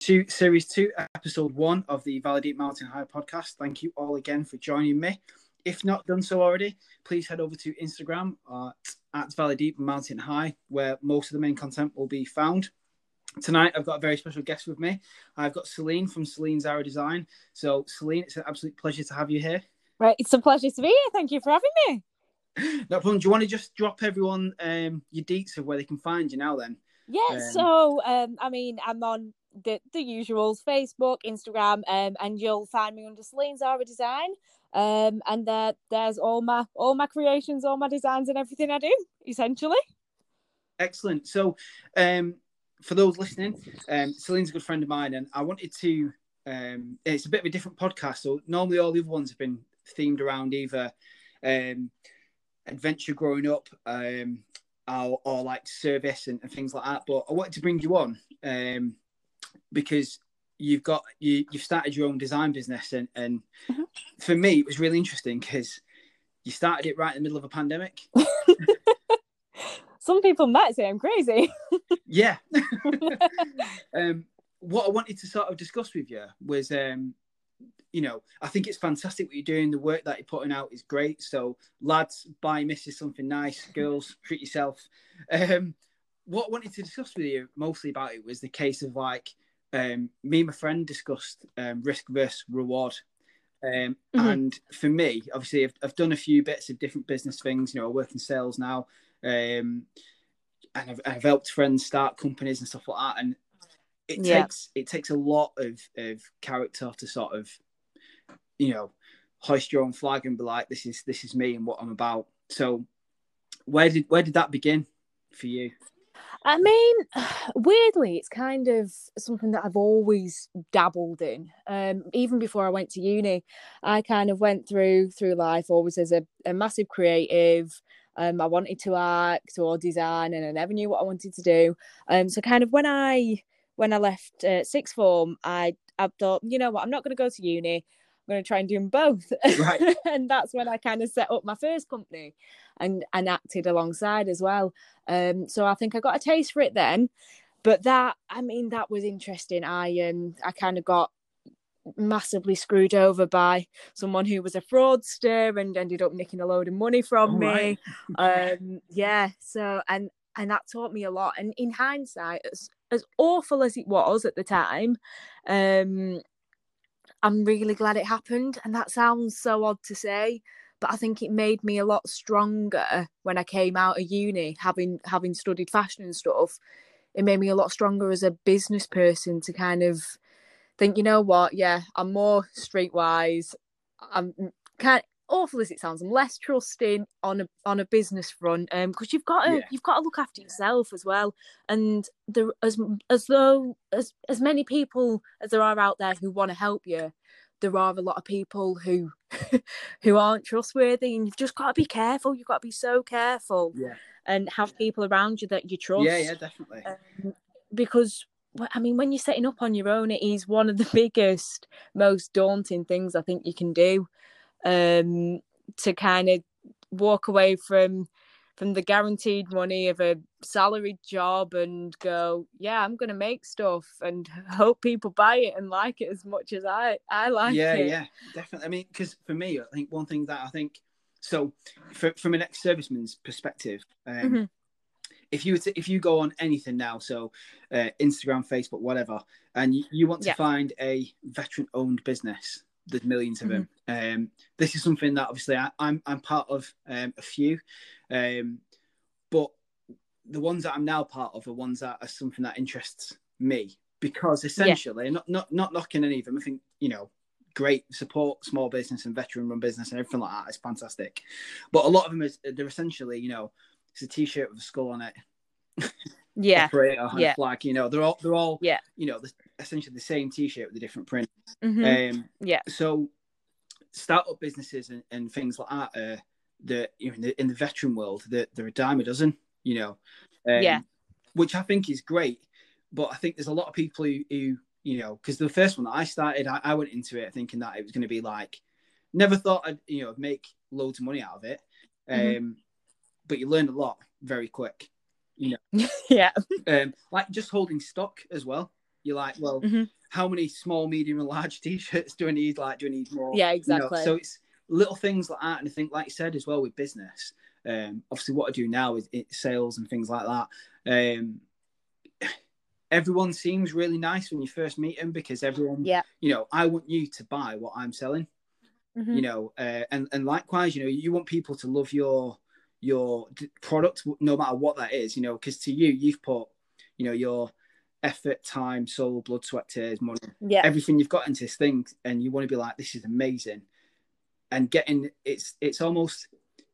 to series two, episode one of the Valley Deep Mountain High podcast. Thank you all again for joining me. If not done so already, please head over to Instagram uh, at Valley Deep Mountain High, where most of the main content will be found. Tonight, I've got a very special guest with me. I've got Celine from Celine's Zara Design. So, Celine, it's an absolute pleasure to have you here. Right, it's a pleasure to be here. Thank you for having me. No problem. Do you want to just drop everyone um, your deets of where they can find you now? Then. Yeah. Um, so, um, I mean, I'm on the the usuals: Facebook, Instagram, um, and you'll find me under Celine Zara Design. Um, and there, there's all my all my creations, all my designs, and everything I do. Essentially. Excellent. So, um, for those listening, um, Celine's a good friend of mine, and I wanted to. Um, it's a bit of a different podcast. So normally all the other ones have been themed around either um, adventure growing up, um, or, or like service and, and, things like that. But I wanted to bring you on um, because you've got you you've started your own design business, and and mm-hmm. for me it was really interesting because you started it right in the middle of a pandemic. Some people might say I'm crazy. yeah. um, what I wanted to sort of discuss with you was um, you know, I think it's fantastic what you're doing. The work that you're putting out is great. So, lads, buy Mrs. something nice. Girls, treat yourself. Um, what I wanted to discuss with you mostly about it was the case of like um, me and my friend discussed um, risk versus reward. Um, mm-hmm. And for me, obviously, I've, I've, done a few bits of different business things. You know, I work in sales now, um, and I've, I've helped friends start companies and stuff like that. And it yeah. takes it takes a lot of of character to sort of you know, hoist your own flag and be like, this is this is me and what I'm about. So where did where did that begin for you? I mean, weirdly, it's kind of something that I've always dabbled in. Um, even before I went to uni, I kind of went through through life always as a, a massive creative. Um, I wanted to act or design, and I never knew what I wanted to do. Um, so kind of when I when I left uh, sixth form, I I thought, you know what, I'm not going to go to uni going to try and do them both. Right. and that's when I kind of set up my first company and, and acted alongside as well. Um, so I think I got a taste for it then. But that, I mean, that was interesting. I um, I kind of got massively screwed over by someone who was a fraudster and ended up nicking a load of money from me. Um, yeah. So and and that taught me a lot. And in hindsight, as as awful as it was at the time, um, I'm really glad it happened. And that sounds so odd to say, but I think it made me a lot stronger when I came out of uni, having having studied fashion and stuff. It made me a lot stronger as a business person to kind of think, you know what, yeah, I'm more streetwise. I'm mm, kind awful as it sounds, I'm less trusting on a on a business front, um, because you've got to yeah. you've got to look after yourself as well. And there as as though as as many people as there are out there who want to help you, there are a lot of people who who aren't trustworthy, and you've just got to be careful. You've got to be so careful, yeah. and have people around you that you trust. Yeah, yeah, definitely. Um, because I mean, when you're setting up on your own, it is one of the biggest, most daunting things I think you can do um, to kind of walk away from from the guaranteed money of a salaried job and go, yeah, I'm gonna make stuff and hope people buy it and like it as much as I I like yeah, it. Yeah, yeah, definitely. I mean, because for me, I think one thing that I think so for, from an ex-serviceman's perspective, um, mm-hmm. if you to, if you go on anything now, so uh, Instagram, Facebook, whatever, and you, you want to yeah. find a veteran-owned business there's millions of mm-hmm. them. Um, this is something that obviously I, am I'm, I'm part of um, a few, um, but the ones that I'm now part of are ones that are something that interests me because essentially, yeah. not not not knocking any of them. I think you know, great support small business and veteran run business and everything like that is fantastic, but a lot of them is they're essentially you know it's a t-shirt with a skull on it. yeah, operator yeah. flag. You know, they're all they're all yeah. You know, the, essentially the same T-shirt with a different print. Mm-hmm. Um, yeah. So, startup businesses and, and things like that, uh, the you know, in the, in the veteran world, they're, they're a dime a dozen. You know, um, yeah, which I think is great. But I think there's a lot of people who, who you know, because the first one that I started, I, I went into it thinking that it was going to be like, never thought I'd you know make loads of money out of it. Mm-hmm. Um, mm-hmm. but you learn a lot very quick you know yeah um like just holding stock as well You're like, well, Mhm. how many small, medium, and large t-shirts do I need? Like, do I need more? Yeah, You know, exactly. so it's little things like that, and I think, like you said as well with business. Um, obviously, what I do now is it, sales and things like that. Um, everyone seems really nice when you first meet them because everyone, Yeah. you know, I want you to buy what I'm selling Mhm. you know uh, and and likewise you know you want people to love your your product no matter what that is you know because to you you've put you know your effort time soul blood sweat tears money yeah, everything you've got into this thing and you want to be like this is amazing. And getting it's it's almost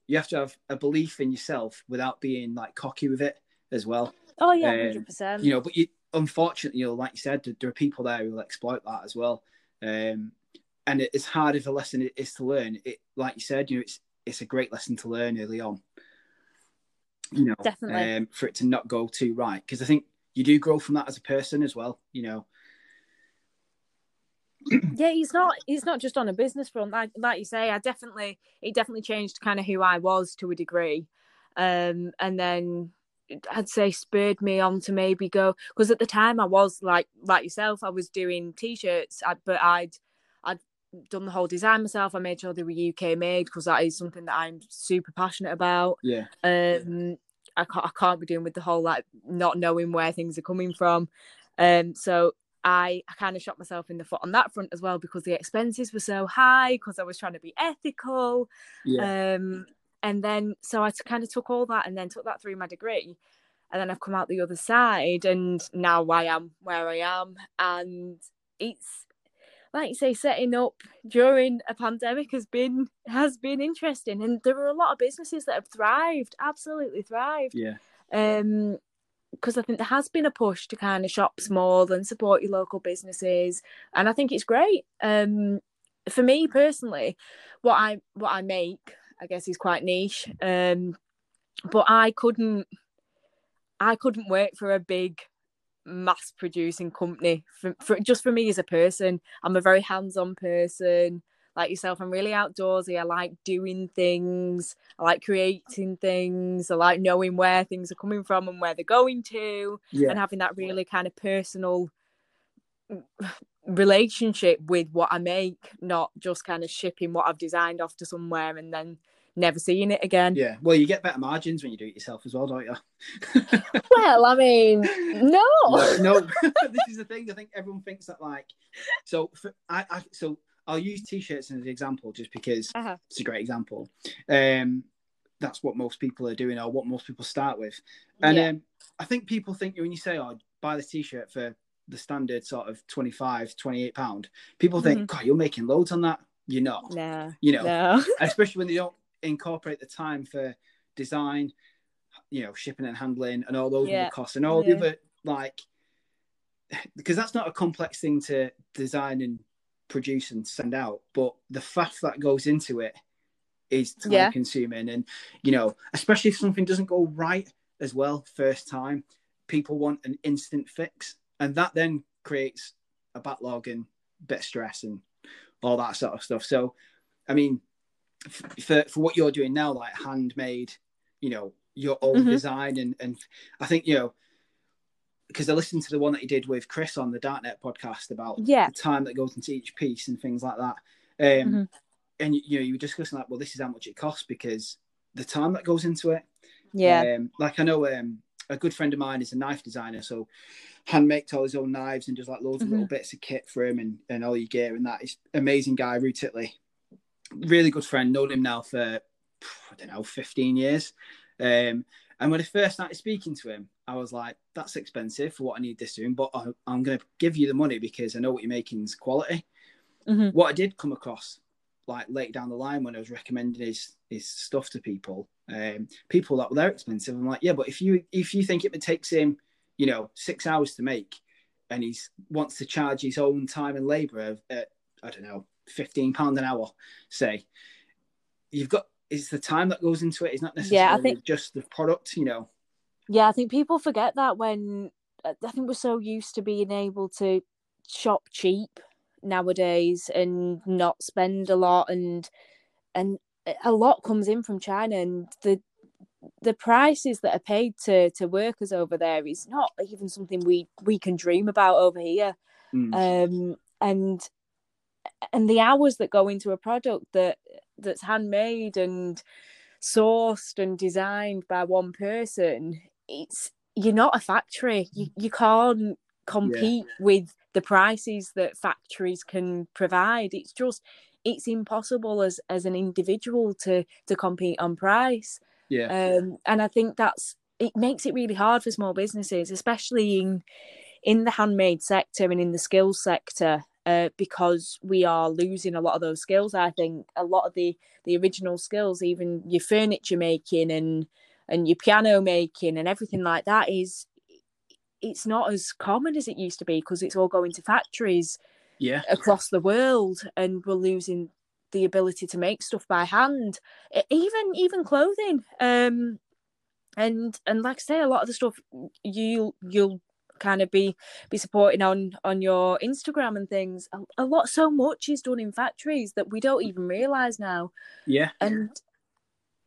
you have to have a belief in yourself without being like cocky with it as well. Oh yeah, um, hundred percent. you know but you unfortunately you know like you said there, there are people there who will exploit that as well. Um and it, as hard as a lesson it is to learn. It like you said you know it's it's a great lesson to learn early on. You know Definitely. um for it to not go too right. Because i think you do grow from that as a person as well you know. Yeah he's not he's not just on a business front. Like like you say i definitely it definitely changed kind of who i was to a degree. Um and then i'd say spurred me on to maybe go because at the time i was like like yourself i was doing t-shirts I, but i'd i'd done the whole design myself. I made sure they were uk made because that is something that i'm super passionate about. Yeah. Um I can't, I can't be doing with the whole like not knowing where things are coming from. Um so I, I kind of shot myself in the foot on that front as well because the expenses were so high because I was trying to be ethical. Yeah. Um and then so I kind of took all that and then took that through my degree. And then I've come out the other side and now I am where I am. And it's like you say setting up during a pandemic has been has been interesting and there are a lot of businesses that have thrived absolutely thrived yeah um because I think there has been a push to kind of shop small and support your local businesses, and I think it's great. Um, for me personally, what I what I make, I guess, is quite niche. Um, but I couldn't, I couldn't work for a big mass producing company for, for just for me as a person. I'm a very hands-on person like yourself. I'm really outdoorsy. I like doing things. I like creating things. I like knowing where things are coming from and where they're going to yeah. and having that really kind of personal relationship with what i make not just kind of shipping what i've designed off to somewhere and then never seeing it again yeah well you get better margins when you do it yourself as well don't you well i mean no, no, no. this is the thing. I think everyone thinks that like, so for, I, I, so I'll use t-shirts as an example just because Uh-huh. it's a great example. Um, that's what most people are doing, or what most people start with. And Yeah. um, I think people think when you say, "Oh, buy the t-shirt for the standard sort of 25 28 pound," people think, "God, you're making loads on that." You're not. no You know, no especially when they don't incorporate the time for design, you know, shipping and handling and all those Yeah. other costs and all Yeah. the other like because that's not a complex thing to design and produce and send out, but the faff that goes into it is time Yeah. consuming and you know, especially if something doesn't go right as well first time, people want an instant fix. And that then creates a backlog and bit of stress and all that sort of stuff. So I mean, for for what you're doing now, like handmade, you know, your own Mhm. design, and and I think you know, because I listened to the one that you did with Chris on the Darknet podcast about Yeah. the time that goes into each piece and things like that. Um, Mhm. And you know, you were discussing like, well, this is how much it costs because the time that goes into it. yeah Um, like I know um, a good friend of mine is a knife designer, so hand makes all his own knives and does like loads of little bits of kit for him and, and all your gear and that. He's amazing guy, Rue Titley. Really good friend, known him now for I don't know, 15 years. Um, and when I first started speaking to him, I was like, that's expensive for what I need this doing, but I, I'm going to give you the money because I know what you're making is quality. Mhm. What I did come across, like later down the line when I was recommending his his stuff to people, um, people that were they're expensive. I'm like, yeah, but if you if you think it takes him, you know, six hours to make, and he's wants to charge his own time and labor of, at I don't know, fifteen pound an hour, say, you've got it's the time that goes into it. It's not necessarily Yeah, I think- just the product, you know. Yeah, I think people forget that when I think we're so used to being able to shop cheap nowadays and not spend a lot and and a lot comes in from China and the the prices that are paid to to workers over there is not even something we we can dream about over here. Mm. Um, and and the hours that go into a product that that's handmade and sourced and designed by one person, it's you're not a factory. You you can't compete with the prices that factories can provide. It's just it's impossible as as an individual to to compete on price. yeah, Um, and I think that's it makes it really hard for small businesses, especially in in the handmade sector and in the skills sector, uh, because we are losing a lot of those skills. I think a lot of the the original skills, even your furniture making and and your piano making and everything like that, is it's not as common as it used to be because it's all going to factories yeah, across the world and we're losing the ability to make stuff by hand even even clothing um and and like i say a lot of the stuff you you'll kind of be be supporting on on your instagram and things. A, a lot so much is done in factories that we don't even realize now. Yeah, and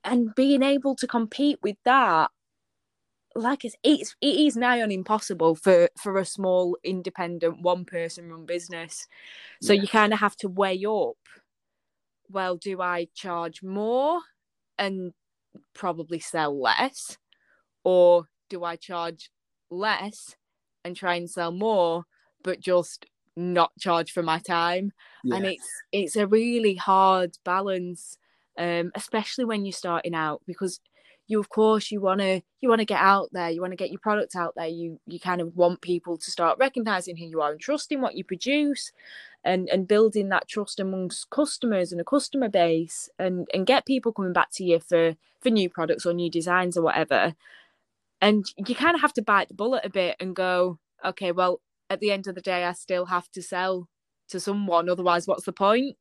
and being able to compete with that like it's it's it is nigh on impossible for for a small independent one person run business. So Yeah. you kind of have to weigh up well do i charge more and probably sell less or do i charge less and try and sell more but just not charge for my time. Yeah. and it's it's a really hard balance um especially when you're starting out because you of course you want to you want to get out there you want to get your product out there. You you kind of want people to start recognizing who you are and trusting what you produce and and building that trust amongst customers and a customer base and and get people coming back to you for for new products or new designs or whatever and you kind of have to bite the bullet a bit and go okay well at the end of the day i still have to sell to someone. Otherwise what's the point?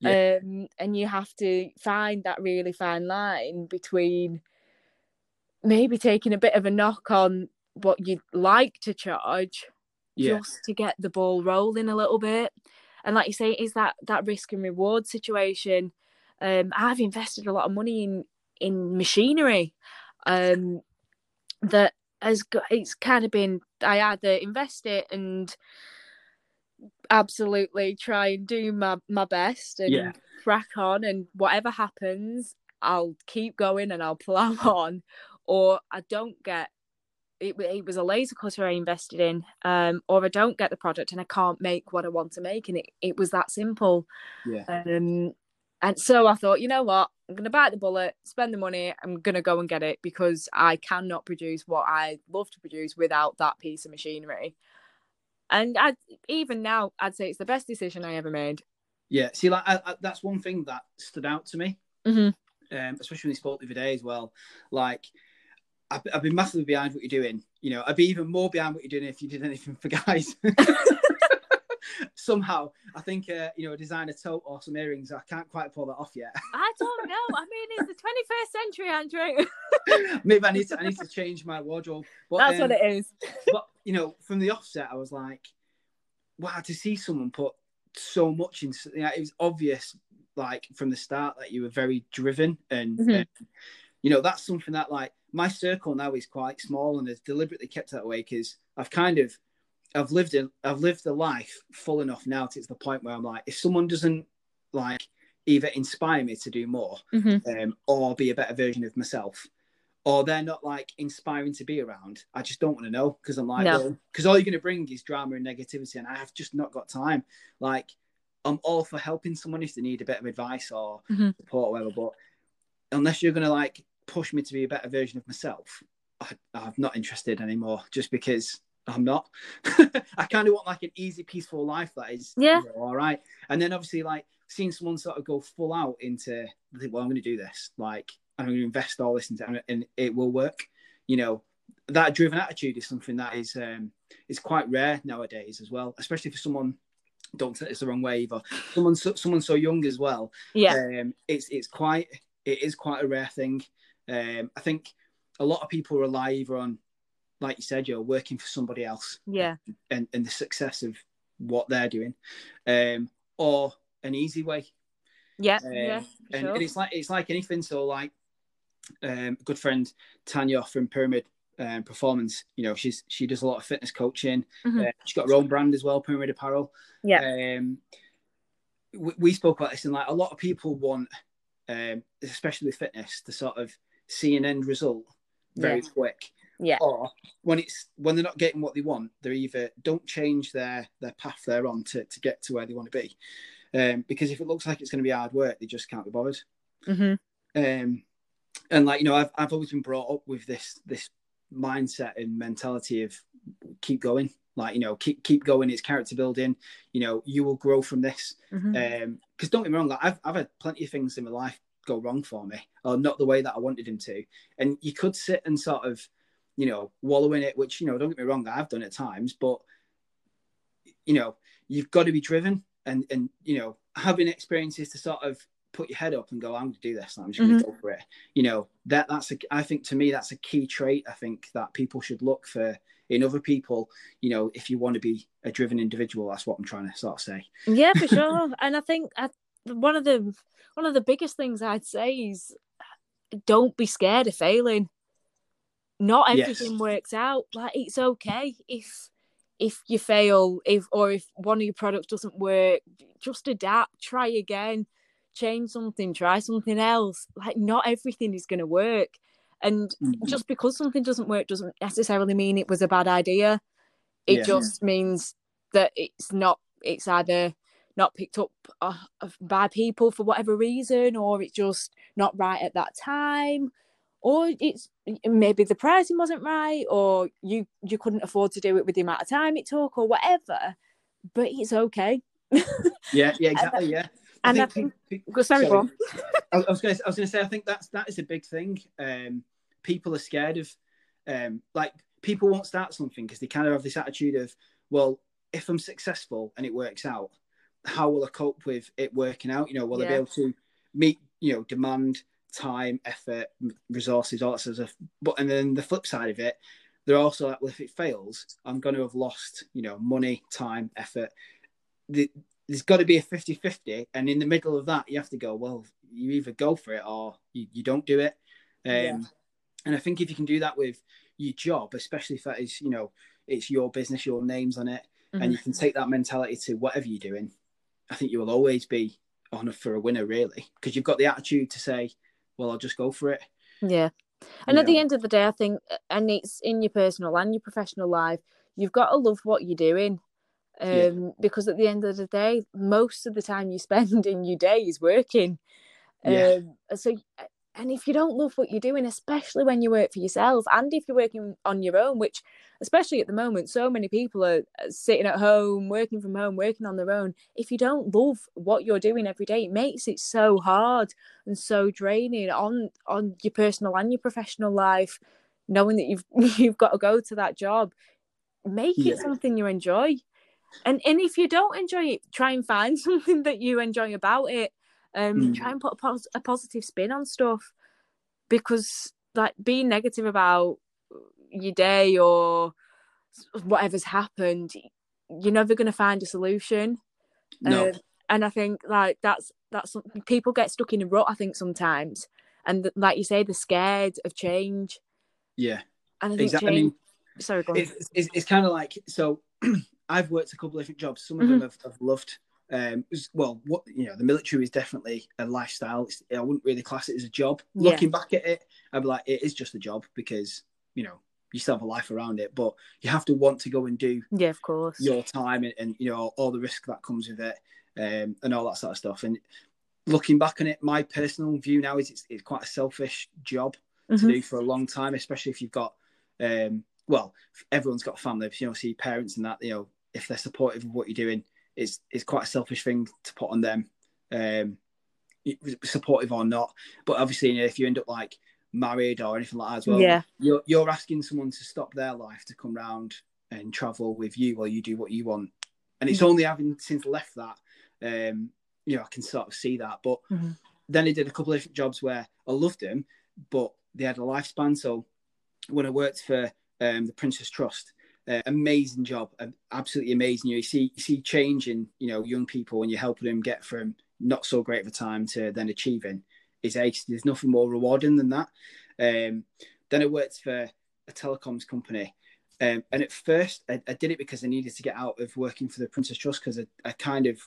Yeah. um and you have to find that really fine line between maybe taking a bit of a knock on what you'd like to charge yeah, just to get the ball rolling a little bit. And like you say is that that risk and reward situation. Um i've invested a lot of money in in machinery. Um that has got it's kind of been i either invest it and absolutely try and do my my best and Yeah. crack on and whatever happens i'll keep going and i'll plow on or i don't get it, it was a laser cutter I invested in, um, or I don't get the product and I can't make what I want to make, and it, it was that simple. yeah, Um, and so I thought, you know what, I'm gonna bite the bullet, spend the money, I'm gonna go and get it because I cannot produce what I love to produce without that piece of machinery. And I even now, I'd say it's the best decision I ever made. yeah. See, like I, I, that's one thing that stood out to me, Mhm. um, especially when we spoke the other day as well. Like, I've, I've been massively behind what you're doing. You know, I'd be even more behind what you're doing if you did anything for guys. Somehow, I think uh, you know a designer tote or some earrings. I can't quite pull that off yet. I don't know. I mean, it's the 21st century, Andrew. Maybe I need to I need to change my wardrobe. But, That's um, what it is. but you know, from the offset, I was like, wow, to see someone put so much in. You know, it was obvious, like from the start, that you were very driven, and, Mhm. and, you know, that's something that like my circle now is quite small, and has deliberately kept that way because I've kind of, I've lived a, I've lived a life full enough now to it's the point where I'm like, if someone doesn't like either inspire me to do more, Mhm. um, or be a better version of myself, or they're not like inspiring to be around. I just don't want to know because I'm like, No. because all you're going to bring is drama and negativity, and I have just not got time. Like, I'm all for helping someone if they need a bit of advice or Mhm. support or whatever, but unless you're going to like push me to be a better version of myself, I, I'm not interested anymore. Just because I'm not. I kind of want like an easy, peaceful life that is, Yeah. you know, all right. And then obviously, like seeing someone sort of go full out into, I think, well, I'm going to do this. Like, I'm going to invest all this into, it and it will work. You know, that driven attitude is something that is um is quite rare nowadays as well, especially for someone. Don't take this the wrong way either. Someone, so, someone so young as well. Yeah. Um, it's it's quite it is quite a rare thing. Um, I think a lot of people rely either on, like you said, you're working for somebody else Yeah. and, and the success of what they're doing, um, or an easy way. Yeah. Um, yeah. and, sure. and it's like it's like anything. So like, um, good friend Tanya from Pyramid um, Performance. You know, she's she does a lot of fitness coaching. Mhm. Uh, she's got her own brand as well, Pyramid Apparel. Yeah. Um, we, we spoke about this, and like a lot of people want, um, especially with fitness, to sort of see an end result very quick. Yeah. Or when it's when they're not getting what they want, they're either don't change their their path they're on to, to get to where they want to be. Um, because if it looks like it's going to be hard work, they just can't be bothered. hmm Um, and like you know, I've I've always been brought up with this this mindset and mentality of keep going. Like you know, keep keep going. It's character building. You know, you will grow from this. hmm Um, because don't get me wrong, like I've I've had plenty of things in my life go wrong for me, or not the way that I wanted them to. And you could sit and sort of, you know, wallow in it, which you know, don't get me wrong, I've done at times, but you know, you've got to be driven and and you know, having experiences to sort of put your head up and go, I'm going to do this. I'm just going to mm-hmm. go for it. You know, that that's a, I think to me that's a key trait. I think that people should look for in other people. You know, if you want to be a driven individual, that's what I'm trying to sort of say. Yeah, for sure. and I think I, one of the one of the biggest things I'd say is don't be scared of failing. Not Yes. everything works out. Like it's okay if if you fail, if or if one of your products doesn't work, just adapt, try again, change something, try something else. Like not everything is going to work. And Mhm. just because something doesn't work doesn't necessarily mean it was a bad idea. It Yeah. just means that it's not. It's either not picked up uh, by people for whatever reason, or it's just not right at that time, or it's maybe the pricing wasn't right, or you you couldn't afford to do it with the amount of time it took, or whatever. But it's okay. Yeah, yeah, exactly. Yeah. and I think think- pe- Go sorry, sorry. I I was going to, I was going to say, I think that's that is a big thing. Um, people are scared of, um, like people won't start something because they kind of have this attitude of, well, if I'm successful and it works out, how will I cope with it working out? You know, will I be able to meet, you know, demand, time, effort, resources, all that sort of stuff. But and then the flip side of it, they're also like, well, if it fails, I'm going to have lost, you know, money, time, effort. The, there's got to be a 50 50 and in the middle of that you have to go well you either go for it or you, you don't do it um, Yeah. and i think if you can do that with your job especially if that is you know it's your business your name's on it Mm-hmm. and you can take that mentality to whatever you're doing i think you will always be on for a winner really because you've got the attitude to say well i'll just go for it Yeah. And you at the end of the day, I think, and it's in your personal and your professional life, you've got to love what you're doing. Um, Yeah. because at the end of the day, most of the time you spend in your day is working. Yeah. Um, so, and if you don't love what you're doing, especially when you work for yourself, and if you're working on your own, which, especially at the moment, so many people are uh, sitting at home, working from home, working on their own. If you don't love what you're doing every day, it makes it so hard and so draining on on your personal and your professional life. Knowing that you've you've got to go to that job, make Yeah. it something you enjoy. And and if you don't enjoy it, try and find something that you enjoy about it. Um, Mm. try and put a, pos- a positive spin on stuff, because like being negative about your day or whatever's happened, you're never going to find a solution. no Um, and I think like that's that's people get stuck in a rut. I think sometimes, and th- like you say, they're scared of change. yeah And I think exactly i mean Sorry, go on. it's, it's, it's kind of like so i've worked a couple of different jobs some of them have, have loved um well what you know the military is definitely a lifestyle it's, i wouldn't really class it as a job Yeah. looking back at it i'd be like it is just a job because you know you still have a life around it but you have to want to go and do yeah, of course. your time and, and you know all the risk that comes with it um, and all that sort of stuff and looking back on it my personal view now is it's, it's quite a selfish job to Mhm. do for a long time, especially if you've got, um, well, everyone's got a family, you know, see parents and that, you know, if they're supportive of what you're doing, it's it's quite a selfish thing to put on them, um, supportive or not. But obviously, you know, if you end up like married or anything like that as well, Yeah. you're you're asking someone to stop their life to come round and travel with you while you do what you want, and it's Mhm. only having since left that, um, you know, I can sort of see that, but Mhm. then I did a couple of different jobs where I loved them, but they had a lifespan. So when I worked for um, the Prince's Trust, uh, amazing job, um, absolutely amazing. You see, you see change in you know young people when you're helping them get from not so great of a time to then achieving. is ace. There's nothing more rewarding than that. Um, then I worked for a telecoms company. Um, and at first, I, I, did it because I needed to get out of working for the Prince's Trust because I, I, kind of,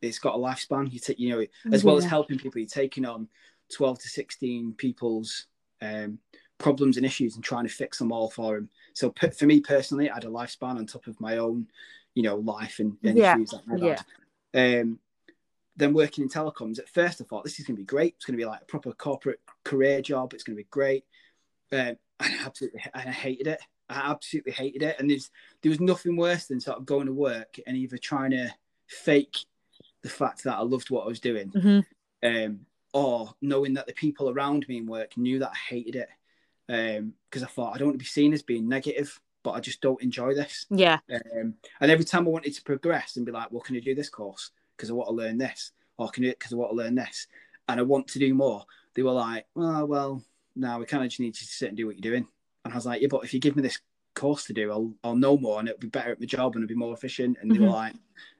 it's got a lifespan. You take, you know, as well as helping people, you're taking on 12 to 16 people's um, problems and issues and trying to fix them all for them. So for me personally, I had a lifespan on top of my own, you know, life and, and yeah. issues that I had. Yeah. Um, then working in telecoms, at first I thought this is going to be great. It's going to be like a proper corporate career job. It's going to be great. Um, I absolutely, I hated it. I absolutely hated it. And there's there was nothing worse than sort of going to work and either trying to fake the fact that I loved what I was doing, mm-hmm. um, or knowing that the people around me in work knew that I hated it. Because um, I thought I don't want to be seen as being negative, but I just don't enjoy this. Yeah. Um, and every time I wanted to progress and be like, well, can I do this course? Because I want to learn this, or can I because I want to learn this, and I want to do more. They were like, well, well, no, we kind of just need you to sit and do what you're doing. And I was like, yeah, but if you give me this course to do, I'll, I'll know more and it'll be better at my job and it'll be more efficient. And they mm-hmm. were like,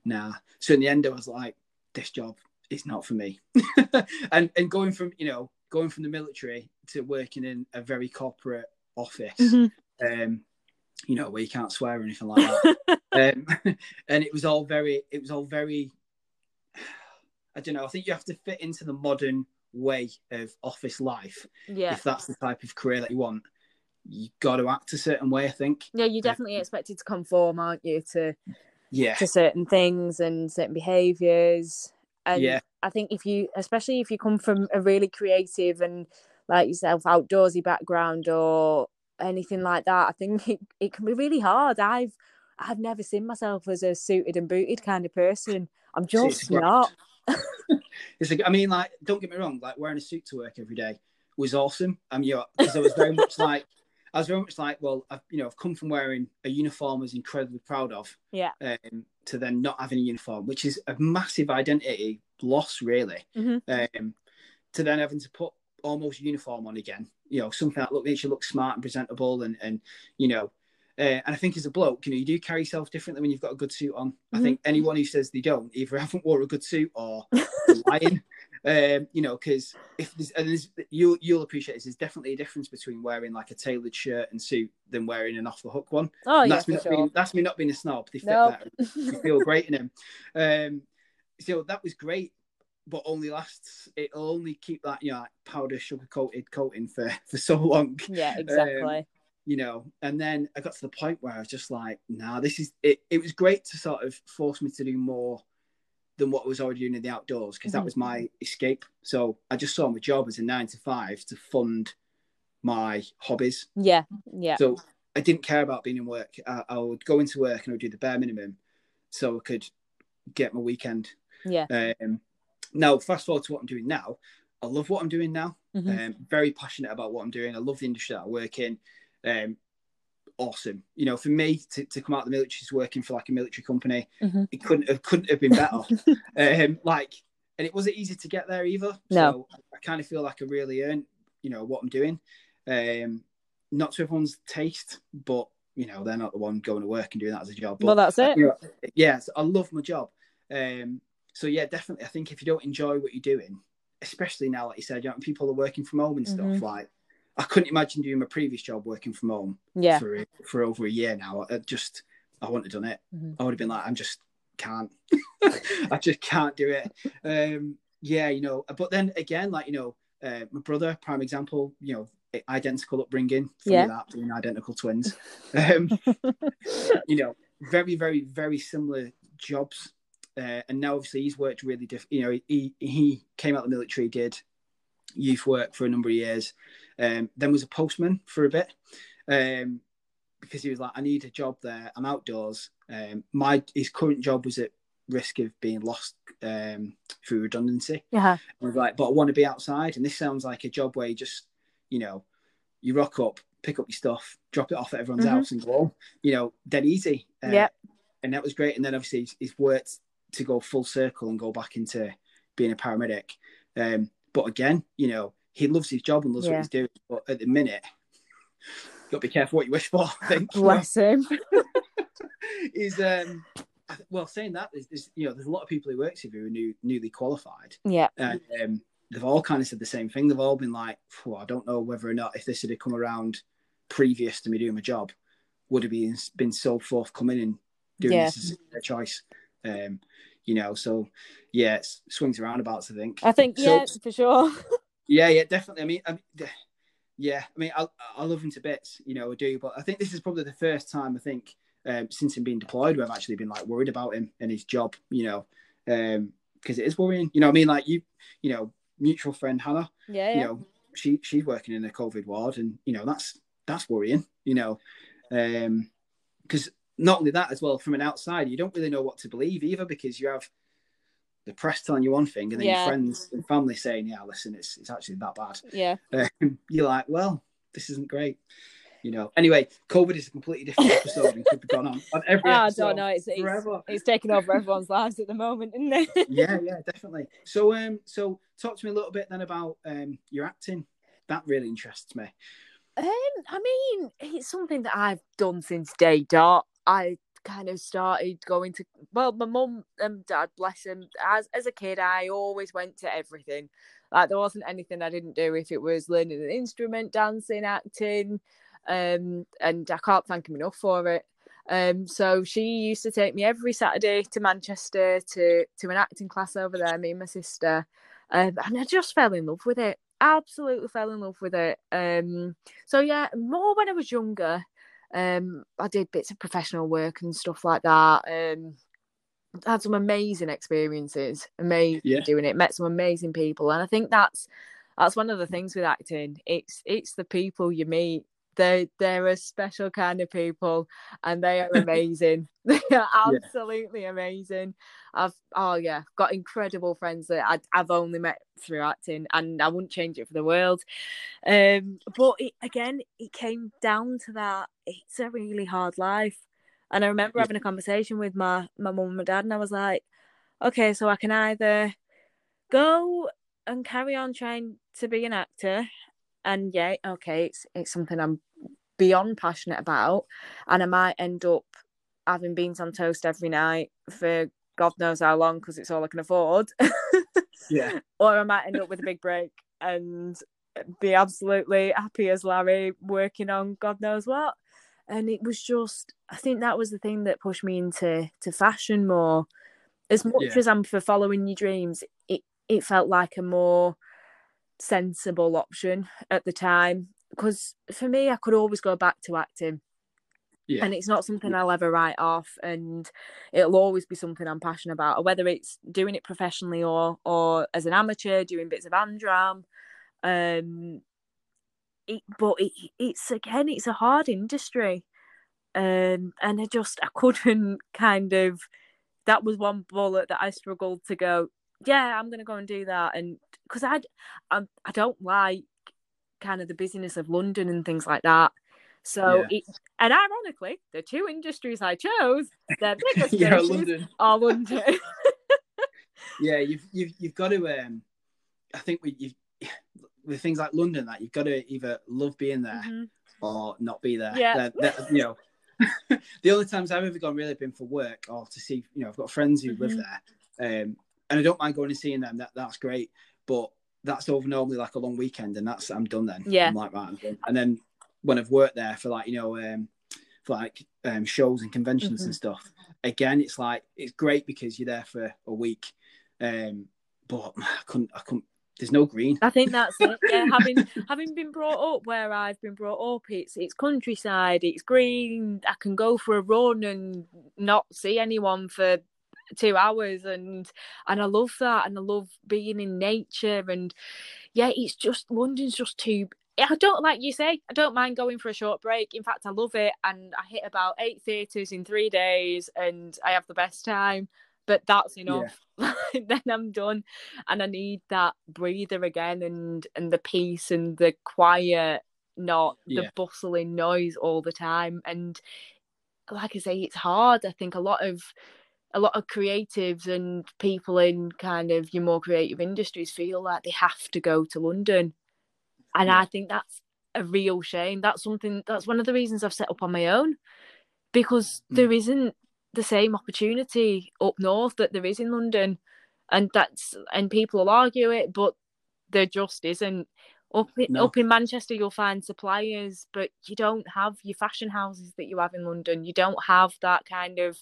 nah. So in the end, I was like, this job is not for me. and and going from, you know, going from the military to working in a very corporate office, mm-hmm. um, you know, where you can't swear or anything like that. um, and it was all very, it was all very, I don't know. I think you have to fit into the modern way of office life. Yeah. If that's the type of career that you want you got to act a certain way. I think. Yeah, you're definitely expected to conform, aren't you, to yeah to certain things and certain behaviours. And yeah. I think if you, especially if you come from a really creative and like yourself outdoorsy background or anything like that, I think it, it can be really hard. I've I've never seen myself as a suited and booted kind of person. I'm just not. it's like, I mean, like, don't get me wrong, like wearing a suit to work every day was awesome. I mean, because I was very much like I was very much like, well, I've, you know, I've come from wearing a uniform I was incredibly proud of, yeah, um, to then not having a uniform, which is a massive identity loss, really. Mm-hmm. Um, to then having to put almost uniform on again, you know, something that look makes you look smart and presentable, and and you know, uh, and I think as a bloke, you know, you do carry yourself differently when you've got a good suit on. Mm-hmm. I think anyone who says they don't either haven't wore a good suit or lying. Um, you know, because if there's, and there's, you'll you'll appreciate this. There's definitely a difference between wearing like a tailored shirt and suit than wearing an off the hook one. Oh and yeah, that's me not sure. being that's me not being a snob. They fit nope. You feel great in them. Um, so that was great, but only lasts. It'll only keep that you know like powder sugar coated coating for for so long. Yeah, exactly. Um, you know, and then I got to the point where I was just like, nah, this is it. It was great to sort of force me to do more than what I was already doing in the outdoors because mm-hmm. that was my escape. So I just saw my job as a nine to five to fund my hobbies. Yeah, yeah. So I didn't care about being in work. I, I would go into work and I would do the bare minimum so I could get my weekend. Yeah. Um, now, fast forward to what I'm doing now. I love what I'm doing now. Mm-hmm. Um, very passionate about what I'm doing. I love the industry that I work in. Um, awesome. You know, for me to, to come out of the military to working for like a military company, mm-hmm. it couldn't have couldn't have been better. um, like, and it wasn't easy to get there either. No. So I, kind of feel like I really earned, you know, what I'm doing. Um, not to everyone's taste, but you know, they're not the one going to work and doing that as a job. But, well, that's it. You know, yes, I love my job. Um, so yeah, definitely. I think if you don't enjoy what you're doing, especially now, like you said, you know, people are working from home and stuff. Mm-hmm. Like I couldn't imagine doing my previous job working from home. Yeah. For for over a year now, I just I wouldn't have done it. Mm-hmm. I would have been like, I'm just can't. I just can't do it. Um, yeah, you know. But then again, like you know, uh, my brother, prime example. You know, identical upbringing. Yeah. That being identical twins. Um, you know, very, very, very similar jobs. Uh, and now obviously he's worked really different. You know, he he came out of the military, did youth work for a number of years, um, then was a postman for a bit um, because he was like, I need a job there. I'm outdoors. Um, my his current job was at risk of being lost um, through redundancy. Yeah. I was like, but I want to be outside, and this sounds like a job where you just, you know, you rock up, pick up your stuff, drop it off at everyone's mm-hmm. house, and go home. You know, dead easy. Uh, yeah. And that was great. And then obviously he's, he's, worked to go full circle and go back into being a paramedic. Um, but again, you know, he loves his job and loves yeah. what he's doing. But at the minute, you got to be careful what you wish for. I think. Bless him. is um, well saying that there's, there's, you know there's a lot of people who works here who are new, newly qualified. Yeah. And um, they've all kind of said the same thing. They've all been like, I don't know whether or not if this had come around previous to me doing my job, would have been been so forthcoming in doing yeah. this as a choice. Um, you know, so yeah, it swings around about. I think. I think so, yeah, for sure. yeah, yeah, definitely. I mean, I mean, yeah, I mean, I I love him to bits. You know, I do, but I think this is probably the first time I think um, since him being deployed where I've actually been like worried about him and his job. You know, because um, it is worrying. You know, I mean, like you, you know, mutual friend Hannah. Yeah, yeah. You know, she she's working in a COVID ward, and you know that's that's worrying. You know, because um, not only that as well, from an outside, you don't really know what to believe either because you have the press telling you one thing and then yeah. your friends and family saying, "Yeah, listen, it's it's actually that bad." Yeah, um, you're like, "Well, this isn't great." You know. Anyway, COVID is a completely different episode and could be gone on on every. I don't know. It's, it's, it's taking over everyone's lives at the moment, isn't it? yeah, yeah, definitely. So, um, so talk to me a little bit then about um your acting. That really interests me. Um, I mean, it's something that I've done since day dot. I kind of started going to well, my mum and dad, bless them. As as a kid, I always went to everything. Like there wasn't anything I didn't do. If it was learning an instrument, dancing, acting, um, and I can't thank him enough for it. Um, so she used to take me every Saturday to Manchester to to an acting class over there. Me and my sister, um, and I just fell in love with it absolutely fell in love with it. Um, so yeah, more when I was younger. Um, I did bits of professional work and stuff like that. Um, had some amazing experiences, amazing yeah. doing it. Met some amazing people, and I think that's that's one of the things with acting. It's it's the people you meet they they're a special kind of people and they are amazing they are absolutely yeah. amazing i've oh yeah got incredible friends that I, have only met through acting and i wouldn't change it for the world um but it, again it came down to that it's a really hard life and i remember yeah. having a conversation with my my mum and my dad and i was like okay so i can either go and carry on trying to be an actor and yeah, okay, it's it's something I'm beyond passionate about, and I might end up having beans on toast every night for God knows how long because it's all I can afford. yeah. Or I might end up with a big break and be absolutely happy as Larry working on God knows what. And it was just, I think that was the thing that pushed me into to fashion more. As much yeah. as I'm for following your dreams, it it felt like a more sensible option at the time because for me, I could always go back to acting. Yeah. And it's not something I'll ever write off, and it'll always be something I'm passionate about. Whether it's doing it professionally or or as an amateur, doing bits of am dram, um, it, but it, it's again, it's a hard industry, um, and I just I couldn't kind of. That was one bullet that I struggled to go. Yeah, I'm gonna go and do that, and because I, I, I don't like kind of the busyness of London and things like that. So, yeah. it, and ironically, the two industries I chose, their biggest yeah, London. are London. yeah, you've you've you've got to. Um, I think we you with things like London, that you've got to either love being there mm-hmm. or not be there. Yeah, they're, they're, you know. the only times I've ever gone really been for work or to see, you know, I've got friends who mm-hmm. live there, um, and I don't mind going and seeing them. That that's great. But that's over normally like a long weekend, and that's I'm done then. Yeah. I'm like right, and then when I've worked there for like you know um, for like um, shows and conventions mm-hmm. and stuff, again it's like it's great because you're there for a week, um, but I couldn't I couldn't. There's no green. I think that's it. Yeah, having having been brought up where I've been brought up, it's it's countryside, it's green. I can go for a run and not see anyone for two hours and and I love that and I love being in nature and yeah it's just London's just too I don't like you say I don't mind going for a short break in fact I love it and I hit about eight theatres in three days and I have the best time but that's enough yeah. then I'm done and I need that breather again and and the peace and the quiet not yeah. the bustling noise all the time and like I say it's hard I think a lot of a lot of creatives and people in kind of your more creative industries feel like they have to go to London. And yeah. I think that's a real shame. That's something that's one of the reasons I've set up on my own because mm. there isn't the same opportunity up north that there is in London. And that's and people will argue it, but there just isn't. Up in, No. up in Manchester, you'll find suppliers, but you don't have your fashion houses that you have in London. You don't have that kind of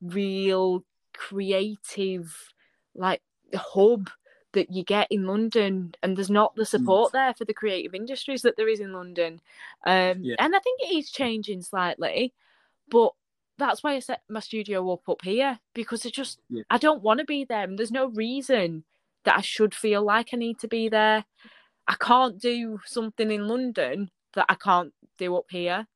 real creative, like hub that you get in London, and there's not the support there for the creative industries that there is in London. Um, Yeah. And I think it is changing slightly, but that's why I set my studio up up here because I just Yeah. I don't want to be there, and there's no reason that I should feel like I need to be there. I can't do something in London that I can't do up here.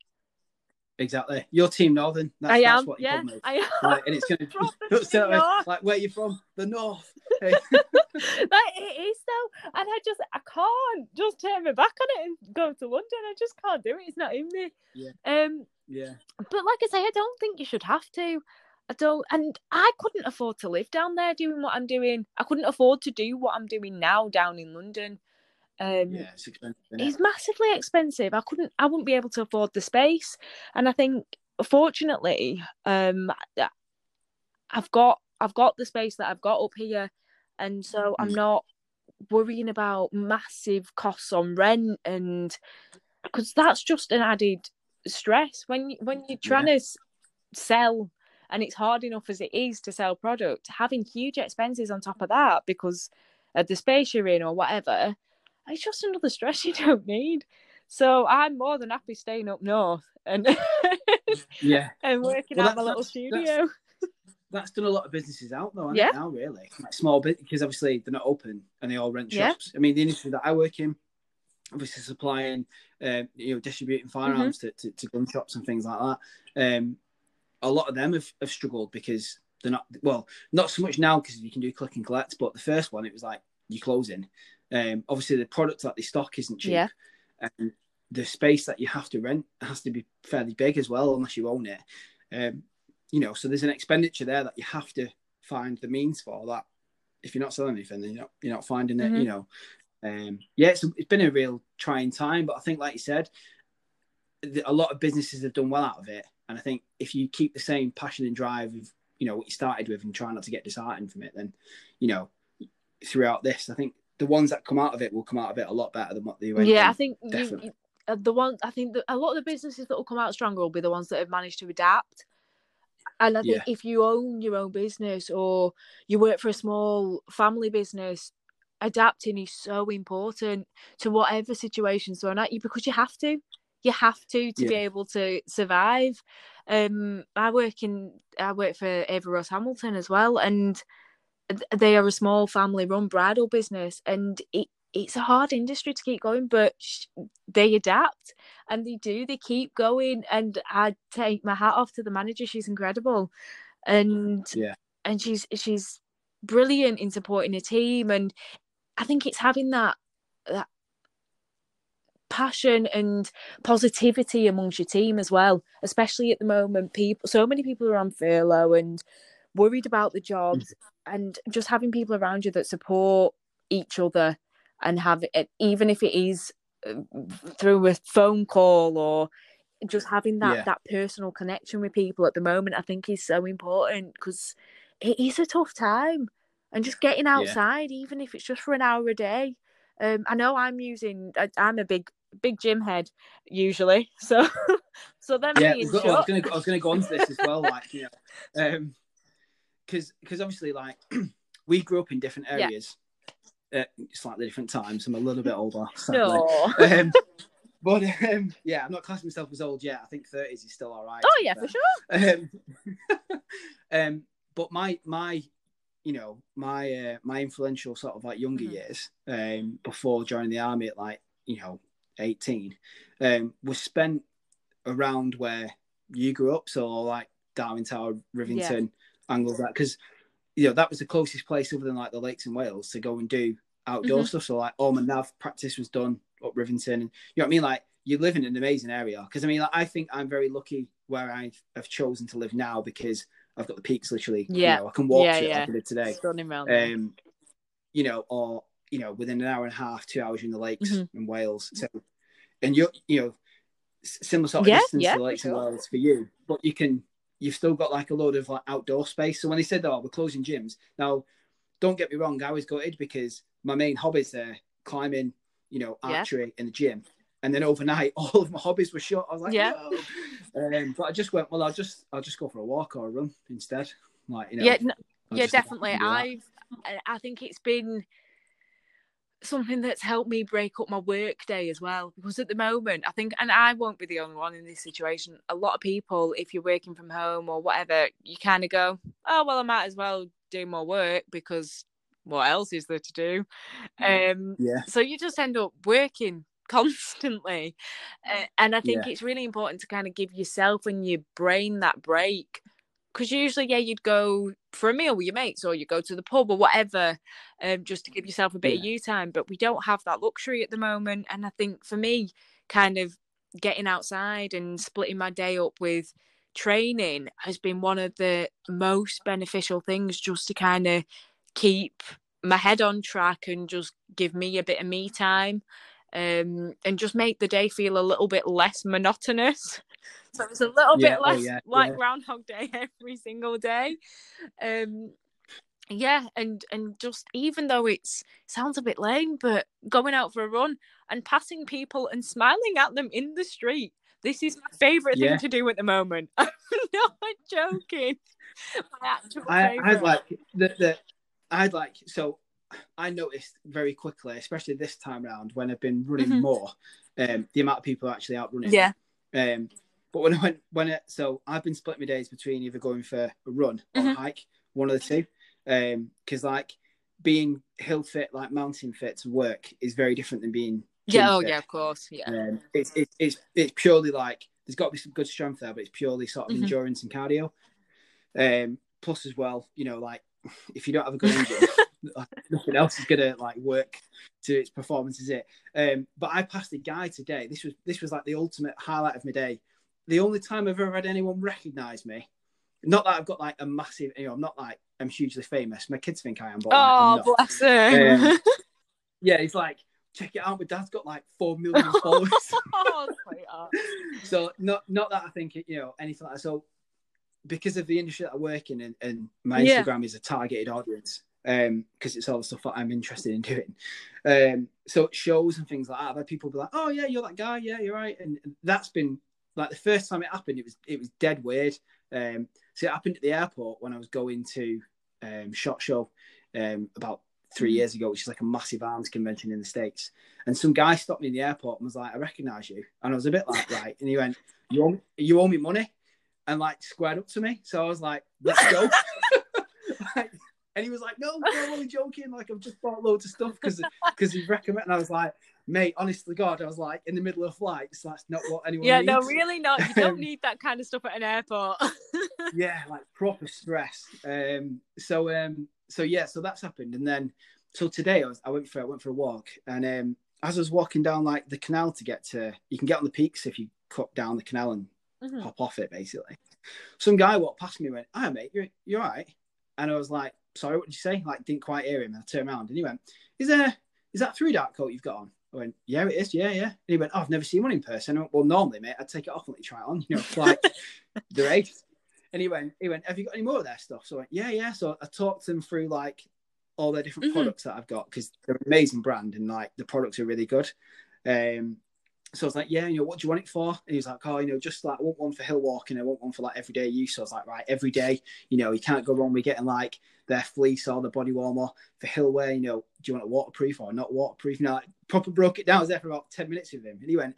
Exactly. Your team Northern. That's, I that's am, what your yeah, is. I am. Like, and it's gonna From the Don't say that, like, where you from? The north. Hey. like it is though, and I just I can't just turn my back on it and go to London. I just can't do it. It's not in me. Yeah. Um, yeah. but like I say, I don't think you should have to. I don't, and I couldn't afford to live down there doing what I'm doing. I couldn't afford to do what I'm doing now down in London. Um, Yeah. It's expensive. it? it's massively expensive. I couldn't, I wouldn't be able to afford the space. And I think, fortunately, um, I've got, I've got the space that I've got up here, and so I'm Mm. not worrying about massive costs on rent, and because that's just an added stress when when you're trying to sell. And it's hard enough as it is to sell product, having huge expenses on top of that because of the space you're in or whatever, it's just another stress you don't need. So I'm more than happy staying up north and Yeah. and working Well, out my little studio. That's done a lot of businesses out though, Yeah. now really. Like small bit because obviously they're not open and they all rent Yeah. shops. I mean the industry that I work in, obviously supplying um, you know, distributing firearms Mm-hmm. to, to, to gun shops and things like that. Um a lot of them have, have struggled because they're not well, not so much now because you can do click and collect, but the first one it was like you closing. Um obviously the product that they stock isn't cheap. Yeah. And the space that you have to rent has to be fairly big as well, unless you own it. Um, you know, so there's an expenditure there that you have to find the means for that. If you're not selling anything, then you're not, you're not finding it. Mhm. You know, um, yeah, it's, it's been a real trying time, but I think, like you said, the, a lot of businesses have done well out of it. And I think if you keep the same passion and drive of you know what you started with and try not to get disheartened from it, then you know throughout this, I think the ones that come out of it will come out of it a lot better than what they went. Yeah, I think you, uh, the one I think a lot of the businesses that will come out stronger will be the ones that have managed to adapt. And I think Yeah. if you own your own business or you work for a small family business, adapting is so important to whatever situation's thrown at you because you have to. You have to to be able to survive. Um, I work in I work for Ava Ross Hamilton as well, and they are a small family run bridal business, and it it's a hard industry to keep going, but sh- they adapt and they do. They keep going, and I take my hat off to the manager. She's incredible, and Yeah. and she's she's brilliant in supporting a team. And I think it's having that that passion and positivity amongst your team as well. Especially at the moment, people so many people are on furlough and worried about the jobs, and just having people around you that support each other and have it even if it is uh, through a phone call or just having that Yeah. that personal connection with people at the moment i think is so important because it is a tough time and just getting outside even if it's just for an hour a day. Um i know i'm using I, i'm a big big gym head usually so so then yeah, I was, go- I was shut- gonna I was gonna go on to this as well, like you know, um, because because obviously like we grew up in different Yeah. areas, at slightly different times. I'm a little bit older, sadly. no Um, but um, yeah, I'm not classing myself as old yet. I think 30s is still all right. oh yeah fair. for sure Um, um, but my my, you know, my uh, my influential sort of like younger Mhm. years, um, before joining the army at like you know, eighteen, um, was spent around where you grew up, so like Darwen Tower, Rivington, Angles, that because you know that was the closest place other than like the lakes in Wales to go and do outdoor Mhm. stuff. So like all my nav practice was done up Rivington, and you know what I mean. Like you live in an amazing area because I mean, like, I think I'm very lucky where I have chosen to live now because I've got the peaks literally. Yeah. you know, I can walk Yeah, to it yeah. like I did today. stunning. Um, you know, or you know, within an hour and a half, two hours in the lakes Mhm. in Wales. So, and you're you know, similar sort of Yeah, distance to the lakes in. Wales for you, but you can. You've still got like a load of like outdoor space. So when they said, "Oh, we're closing gyms," now don't get me wrong, I was gutted because my main hobbies there climbing, you know, Yeah. archery in the gym. And then overnight, all of my hobbies were shut. I was like, Yeah. no. Um, but I just went, well, I'll just, I'll just go for a walk or a run instead. Like, you know, yeah, n- I'll yeah, just do that definitely. and do that. I've, I- I think it's been something that's helped me break up my work day as well. Because at the moment, I think, and I won't be the only one in this situation. A lot of people, if you're working from home or whatever, you kind of go, oh well, I might as well do more work because what else is there to do? Um, Yeah. so you just end up working constantly uh, and i think Yeah. it's really important to kind of give yourself and your brain that break because usually yeah you'd go for a meal with your mates or you go to the pub or whatever um, just to give yourself a bit of you time but we don't have that luxury at the moment and i think for me kind of getting outside and splitting my day up with training has been one of the most beneficial things just to kind of keep my head on track and just give me a bit of me time um, and just make the day feel a little bit less monotonous. So it's a little Yeah, bit oh, less yeah, like yeah. Groundhog Day every single day. Um, yeah, and and just even though it's sounds a bit lame, but going out for a run and passing people and smiling at them in the street. This is my favourite Yeah. thing to do at the moment. I'm not joking. My actual I, favourite. I'd like the, the I'd like so I noticed very quickly, especially this time around when I've been running Mhm. more, um, the amount of people actually out running. Yeah. Um, but when I went when it so I've been splitting my days between either going for a run or a Mhm. hike, one of the two. Um, because like being hill fit, like mountain fit to work is very different than being Yeah, oh fit. yeah, of course. Yeah. Um, it's, it's it's it's purely like there's got to be some good strength there, but it's purely sort of Mhm. endurance and cardio. Um, plus as well, you know, like if you don't have a good engine, nothing else is gonna like work to its performance, is it? Um, but I passed a guy today. This was this was like the ultimate highlight of my day. The only time I've ever had anyone recognise me. Not that I've got like a massive, you know, I'm not like I'm hugely famous. My kids think I am, but Oh, bless him. Um, Yeah, he's like, check it out. My dad's got like four million followers. oh, so not not that I think you know anything like that. So because of the industry that I work in and, and my Yeah. Instagram is a targeted audience, um, because it's all the stuff that I'm interested in doing. Um, so shows and things like that, I've had people be like, Oh yeah, you're that guy, yeah, you're right. And that's been like the first time it happened, it was it was dead weird. Um so it happened at the airport when I was going to um SHOT Show um about three Mhm. years ago, which is like a massive arms convention in the States. And some guy stopped me in the airport and was like, I recognize you. And I was a bit like, right. And he went, You owe, you owe me money? And like squared up to me. So I was like, Let's go. Like, and he was like, No, no, I'm only joking. Like, I've just bought loads of stuff because because he recommended. And I was like, Mate, honestly, God, I was like, in the middle of flights, that's not what anyone Yeah, needs. no, really not. You don't need that kind of stuff at an airport. yeah, like proper stress. Um, so um, so yeah, so that's happened, and then so today I was I went for I went for a walk, and um, as I was walking down like the canal to get to, you can get on the peaks if you cut down the canal and Mhm. hop off it basically. Some guy walked past me, and went, "Hi mate, you're you're all right," and I was like, "Sorry, what did you say?" Like didn't quite hear him. I turned around, and he went, "Is there is that three dark coat you've got on?" I went, "Yeah, it is. Yeah, yeah." And he went, "Oh, I've never seen one in person." Went, well, normally, mate, I'd take it off and let you try it on. You know, like the race. And he went, he went, have you got any more of their stuff? So I went, yeah, yeah. So I talked them through like all their different Mhm. products that I've got because they're an amazing brand and like the products are really good. Um, so I was like, yeah, you know, what do you want it for? And he was like, oh, you know, just like I want one for hill walking, I want one for like everyday use. So I was like, right, every day, you know, you can't go wrong with getting like their fleece or the body warmer for hill wear. You know, do you want it waterproof or not waterproof? You know, like, proper broke it down. I was there for about ten minutes with him, and he went,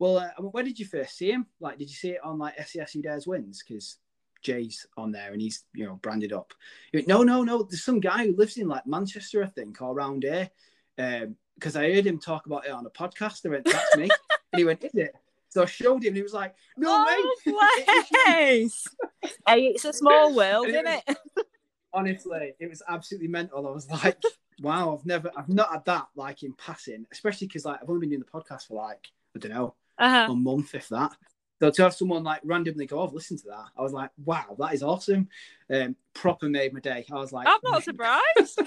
well, uh, where did you first see him? Like, did you see it on like SAS Who Dares Wins? Because Jay's on there and he's you know branded up. Went, no, no, no. There's some guy who lives in like Manchester, I think, or around here. Um, because I heard him talk about it on a podcast. I went, that's me. and he went, is it? So I showed him, and he was like, no oh, way. Hey, it's a small world, it isn't it? Honestly, it was absolutely mental. I was like, wow, I've never, I've not had that like in passing, especially because like I've only been doing the podcast for like I don't know Uh-huh. a month, if that. So to have someone like randomly go, "I've listened to that," I was like, "Wow, that is awesome!" Um, proper made my day. I was like, I'm not surprised.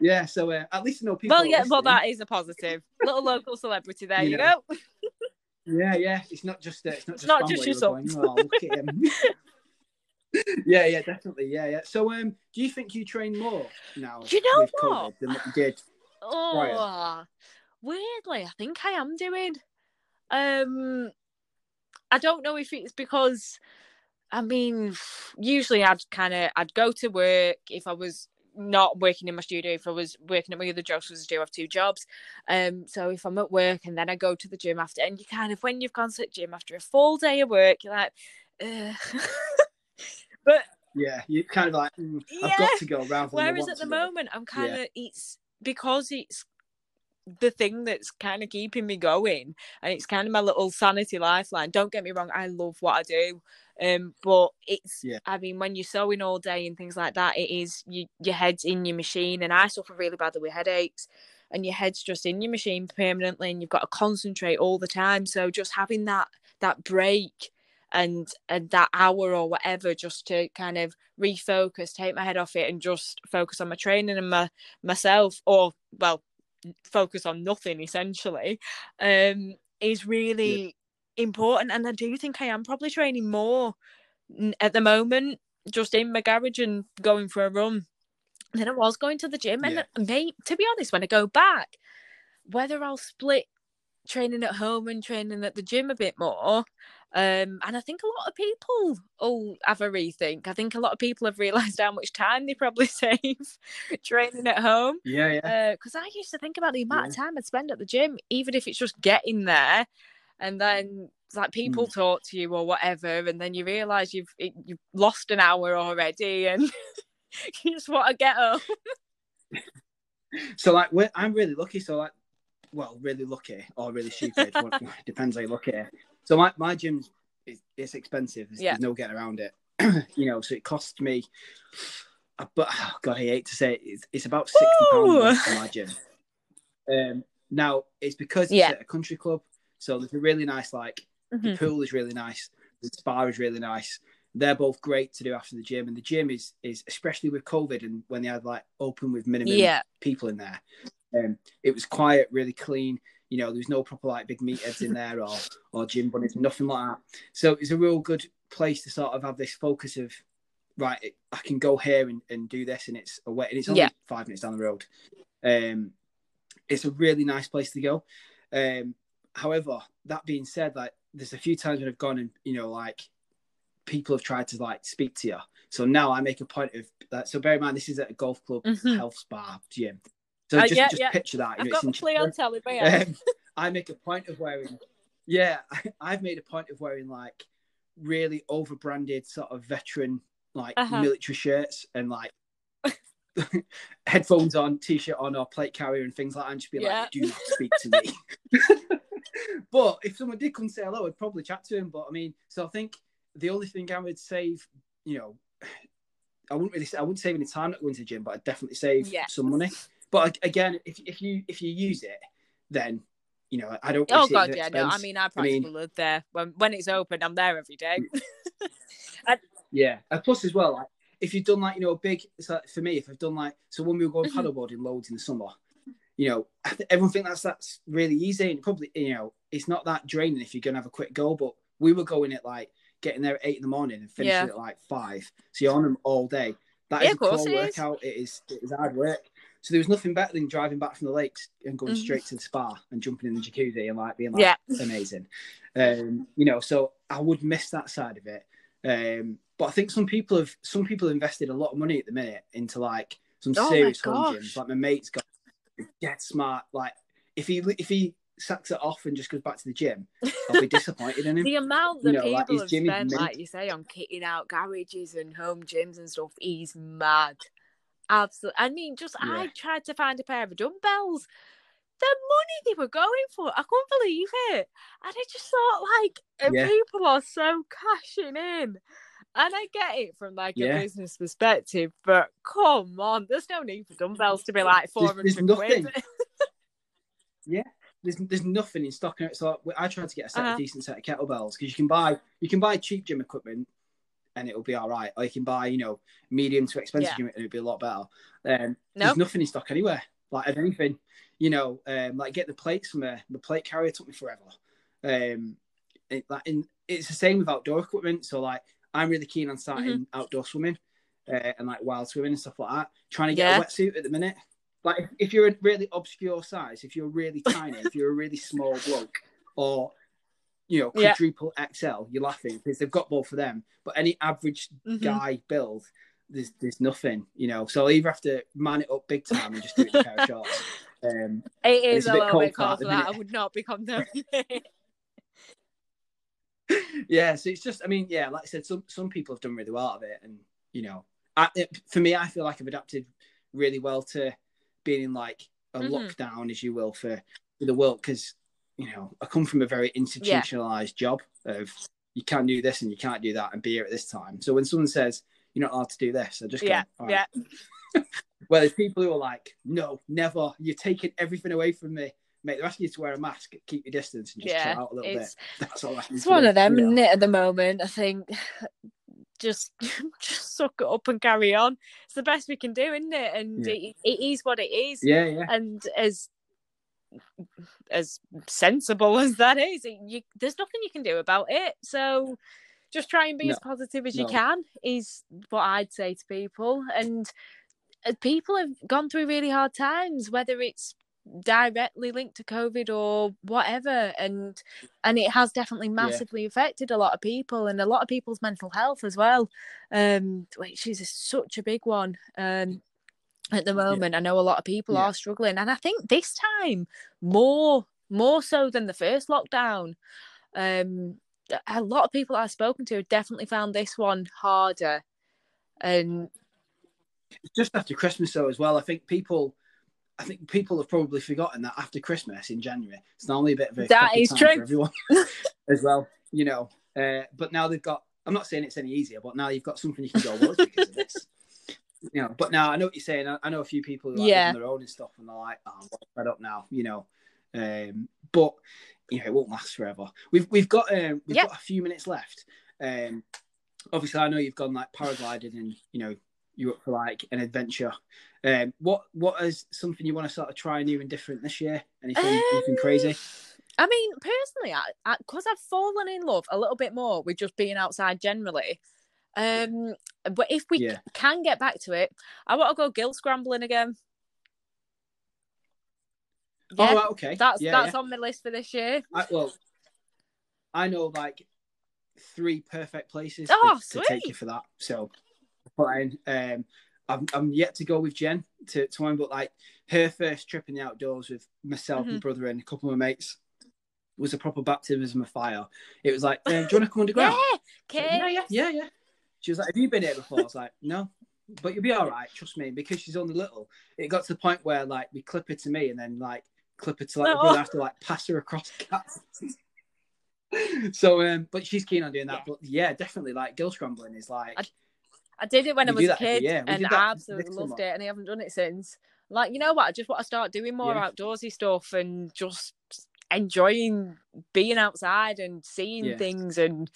Yeah. So uh, at least I know people. well, yeah, well, that is a positive. Little local celebrity there, you, You go. know. Yeah, yeah. It's not just uh, it's not It's just, not just your who are going, "Oh, look at him. yeah, yeah, definitely, yeah, yeah. So, um, do you think you train more now? Do you know what? Than what you did? Oh, weirdly, I think I am doing. Um, I don't know if it's because, I mean, usually I'd kind of I'd go to work if I was not working in my studio if I was working at my other jobs because I do have two jobs. Um, so if I'm at work and then I go to the gym after, and you kind of when you've gone to the gym after a full day of work, you're like, but yeah, you kind of like mm, I've got to go rather. Whereas at the moment, I'm kind of it's because it's the thing that's kind of keeping me going and it's kind of my little sanity lifeline don't get me wrong i love what i do um but it's yeah. i mean when you're sewing all day and things like that it is you, your head's in your machine and i suffer really badly with headaches and your head's just in your machine permanently and you've got to concentrate all the time so just having that that break and and that hour or whatever just to kind of refocus take my head off it and just focus on my training and my myself or well focus on nothing essentially um is really. Important and i do think i am probably training more at the moment just in my garage and going for a run than i was going to the gym yeah. and may, to be honest when i go back whether i'll split training at home and training at the gym a bit more um, and I think a lot of people will have a rethink. I think a lot of people have realised how much time they probably save training at home. Yeah, yeah. Because uh, I used to think about the amount yeah. of time I'd spend at the gym, even if it's just getting there, and then like people mm. talk to you or whatever, and then you realise you've you've lost an hour already, and you just want to get home. so like, I'm really lucky. So like, well, really lucky or really stupid. depends how you look at it. So my, my gym is it's expensive. There's, yeah. there's no getting around it. you know, so it costs me. Uh, but oh God, I hate to say it. It's, it's about sixty pounds for my gym. Um, now it's because it's yeah. a country club, so there's a really nice like mm-hmm. the pool is really nice, the spa is really nice. They're both great to do after the gym, and the gym is is especially with COVID and when they had like open with minimum yeah. people in there. Um, it was quiet, really clean. You know, there was no proper like big meatheads in there or or gym bunnies, nothing like that. So it's a real good place to sort of have this focus of right, I can go here and, and do this, and it's away, and it's only yeah. five minutes down the road. Um, it's a really nice place to go. Um, however, that being said, like there's a few times when I've gone and you know like people have tried to like speak to you. So now I make a point of that. So bear in mind, this is at a golf club, mm-hmm. health spa gym. So uh, just, yeah, just yeah. picture that. You I've know, got the play on telly, but yeah. Um, I make a point of wearing, yeah, I, have made a point of wearing like really over branded sort of veteran like uh-huh. military shirts and like headphones on, t-shirt on, or plate carrier and things like that, and just be yeah. like, "Do not speak to me." but if someone did come say hello, I'd probably chat to him. But I mean, so I think the only thing I would save, you know, I wouldn't really, I wouldn't save any time not going to the gym, but I'd definitely save yeah. some money. But again, if if you if you use it, then you know I don't. oh God, yeah, no. I mean, I practically I mean, live there. When when it's open, I'm there every day. and, yeah, and plus as well, like, if you've done like you know a big, it's like for me, if I've done like so when we were going mm-hmm. paddleboarding loads in the summer, you know, everyone think that's that's really easy and probably you know it's not that draining if you're gonna have a quick go. But we were going at like getting there at eight in the morning and finishing yeah. at like five, so you're on them all day. That yeah, is a core workout. It is it is hard work. So there was nothing better than driving back from the lakes and going mm-hmm. straight to the spa and jumping in the jacuzzi and like being like yeah. amazing. Um, you know, so I would miss that side of it. Um, but I think some people have some people have invested a lot of money at the minute into like some oh serious home gyms. Like my mate's got get smart. Like if he if he sacks it off and just goes back to the gym, I'll be disappointed in him. the amount that you know, people like, have spent, like you say, on kitting out garages and home gyms and stuff is mad. Absolutely. I mean, just yeah. I tried to find a pair of dumbbells. The money they were going for, I couldn't believe it. And I just thought, like, yeah. people are so cashing in. And I get it from like a business perspective, but come on, there's no need for dumbbells to be like 400 there's, there's quid. yeah, there's there's nothing in stock. So I tried to get a set uh-huh. of decent set of kettlebells because you can buy you can buy cheap gym equipment and it'll be all right. Or you can buy, you know, medium to expensive yeah. and it'll be a lot better. Um, nope. There's nothing in stock anywhere. Like of anything, you know, um, like get the plates from a, the plate carrier took me forever. Um, it, like in, it's the same with outdoor equipment. So like I'm really keen on starting Mm-hmm. outdoor swimming uh, and like wild swimming and stuff like that. Trying to get Yeah. a wetsuit at the minute. Like if, if you're a really obscure size, if you're really tiny, if you're a really small bloke, or you know Yeah. quadruple XL, you're laughing because they've got both for them. But any average Mhm. guy build, there's there's nothing, you know. So I'll either have to man it up big time and just do it in a pair of shorts. Um, it's is a a bit little cold bit for that cold for that. I would not be it. yeah, so it's just, I mean, yeah, like I said, some some people have done really well out of it, and you know, I, it, for me, I feel like I've adapted really well to being in like a Mhm. lockdown, as you will, for, for the world, because you know, I come from a very institutionalized job of you can't do this and you can't do that and be here at this time. So when someone says you're not allowed to do this, I just go, yeah, "All right." yeah. Well, there's people who are like, no, never. You're taking everything away from me. Mate, they're asking you to wear a mask, keep your distance, and just Yeah, chill out a little bit. That's all It's one of them, isn't it, at the moment? I think just just suck it up and carry on. It's the best we can do, isn't it? And Yeah. it, it is what it is. Yeah, yeah. And as as sensible as that is, it- you, there's nothing you can do about it. So just try and be No, as positive as you can is what I'd say to people. And uh, people have gone through really hard times, whether it's directly linked to COVID or whatever, and and it has definitely massively affected a lot of people and a lot of people's mental health as well, um, which is such a big one. Um, at the moment, I know a lot of people Yeah. are struggling, and I think this time more more so than the first lockdown. Um, a lot of people I've spoken to have definitely found this one harder, and just after Christmas though as well. I think people I think people have probably forgotten that after Christmas in January, it's normally a bit of a That is true. for everyone as well. You know. Uh, but now they've got I'm not saying it's any easier, but now you've got something you can go, well, because of this. You know, but now I know what you're saying. I, I know a few people who like, Yeah. their own and stuff, and they're like, "Oh, I'm fed up now," you know. Um, but you know, it won't last forever. We've we've got um, we've Yep. got a few minutes left. Um, obviously, I know you've gone like paragliding, and you know, you're up for like an adventure. Um, what what is something you want to sort of try new and different this year? Anything anything crazy? Um, I mean, personally, I because I've fallen in love a little bit more with just being outside generally. Um, but if we Yeah. can get back to it, I want to go gill scrambling again. Oh, right, okay. that's yeah, that's yeah. on my list for this year. I, well, I know like three perfect places Oh, to, to take you for that. So, fine. Um, I'm I'm yet to go with Jen to to one, but like her first trip in the outdoors with myself, Mm-hmm. my brother, and a couple of my mates was a proper baptism of fire. It was like, um, do you want to come underground? Yeah, okay. like, yeah, yeah, yeah. She was like, "Have you been here before?" I was like, "No." But you'll be all right, trust me. Because she's only little, it got to the point where like we clip her to me, and then like clip her to like my Oh. have to like pass her across cats. so, um, but she's keen on doing that. Yeah. But yeah, definitely like gill scrambling is like I- I did it when I was a kid, year. We and I absolutely loved summer. it, and I haven't done it since. Like, you know what? I just want to start doing more Yeah. outdoorsy stuff and just enjoying being outside and seeing Yeah. things and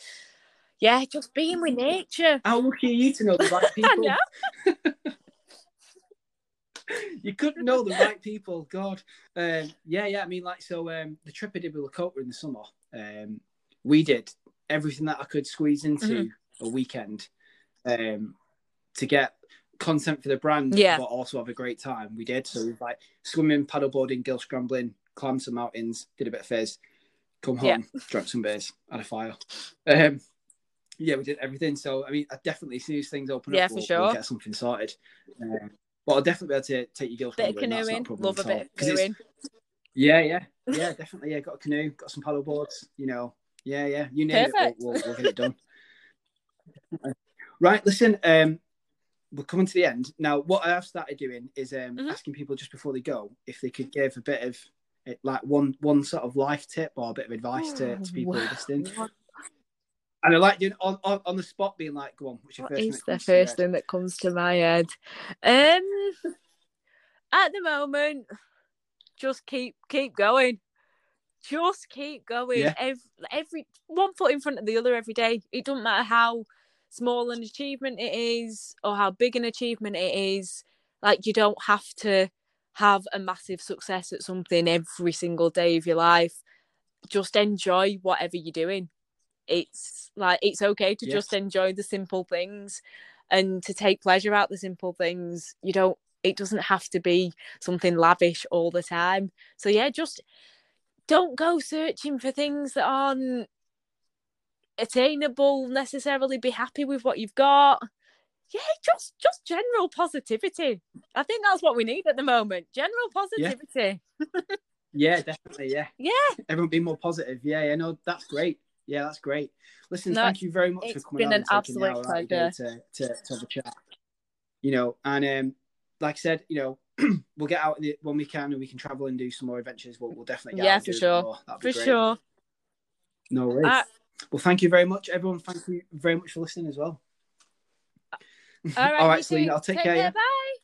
yeah, just being with nature. how lucky are you to know the right people? you couldn't know the right people. God, um, yeah, yeah. I mean, like, so um, the trip I did with Lakota in the summer, um, we did everything that I could squeeze into Mm-hmm. a weekend um, to get content for the brand, Yeah. but also have a great time. We did. So we like swimming, paddleboarding, gill scrambling, climbed some mountains, did a bit of fizz, come home, Yeah. drank some beers, had a fire. Um, yeah, we did everything. So I mean, I definitely see these things open Yeah, up, for we'll, sure. we'll get something sorted. Um, but I'll definitely be able to take your gill Bit of scrambling. not canoeing, love a bit of canoeing. Yeah, yeah, yeah, definitely. Yeah, got a canoe, got some paddle boards. You know, yeah, yeah. You name Perfect. it, we'll, we'll, we'll get it done. right, listen. Um, we're coming to the end now. What I have started doing is um, Mhm. asking people just before they go if they could give a bit of eh, like one one sort of life tip or a bit of advice to, to people are listening. And I like doing on, on on the spot, being like, "Go on, what's your What first thing is the comes to your first thing that comes to my head? Um, at the moment, just keep keep going. Just keep going. Yeah. Every, every one foot in front of the other every day. It doesn't matter how small an achievement it is or how big an achievement it is. Like you don't have to have a massive success at something every single day of your life. Just enjoy whatever you're doing it's like it's okay to Yes. just enjoy the simple things and to take pleasure out the simple things. You don't it doesn't have to be something lavish all the time. So yeah, just don't go searching for things that aren't attainable necessarily. Be happy with what you've got. Yeah, just just general positivity. I think that's what we need at the moment. General positivity. Yeah, definitely. Yeah. Yeah. Everyone be more positive. Yeah, yeah, no, that's great. Yeah, that's great. Listen, No, thank you very much for it's coming been on an absolute hour out of your day to, to, to have a chat. You know, and um, like I said, you know, we'll get out when we can and we can travel and do some more adventures. We'll, we'll definitely get Yeah, out for do a bit sure. more. That'd be For great. sure. No worries. Uh, well, thank you very much, everyone. Thank you very much for listening as well. all right, All right, you Celine. I'll take care, yeah. Bye.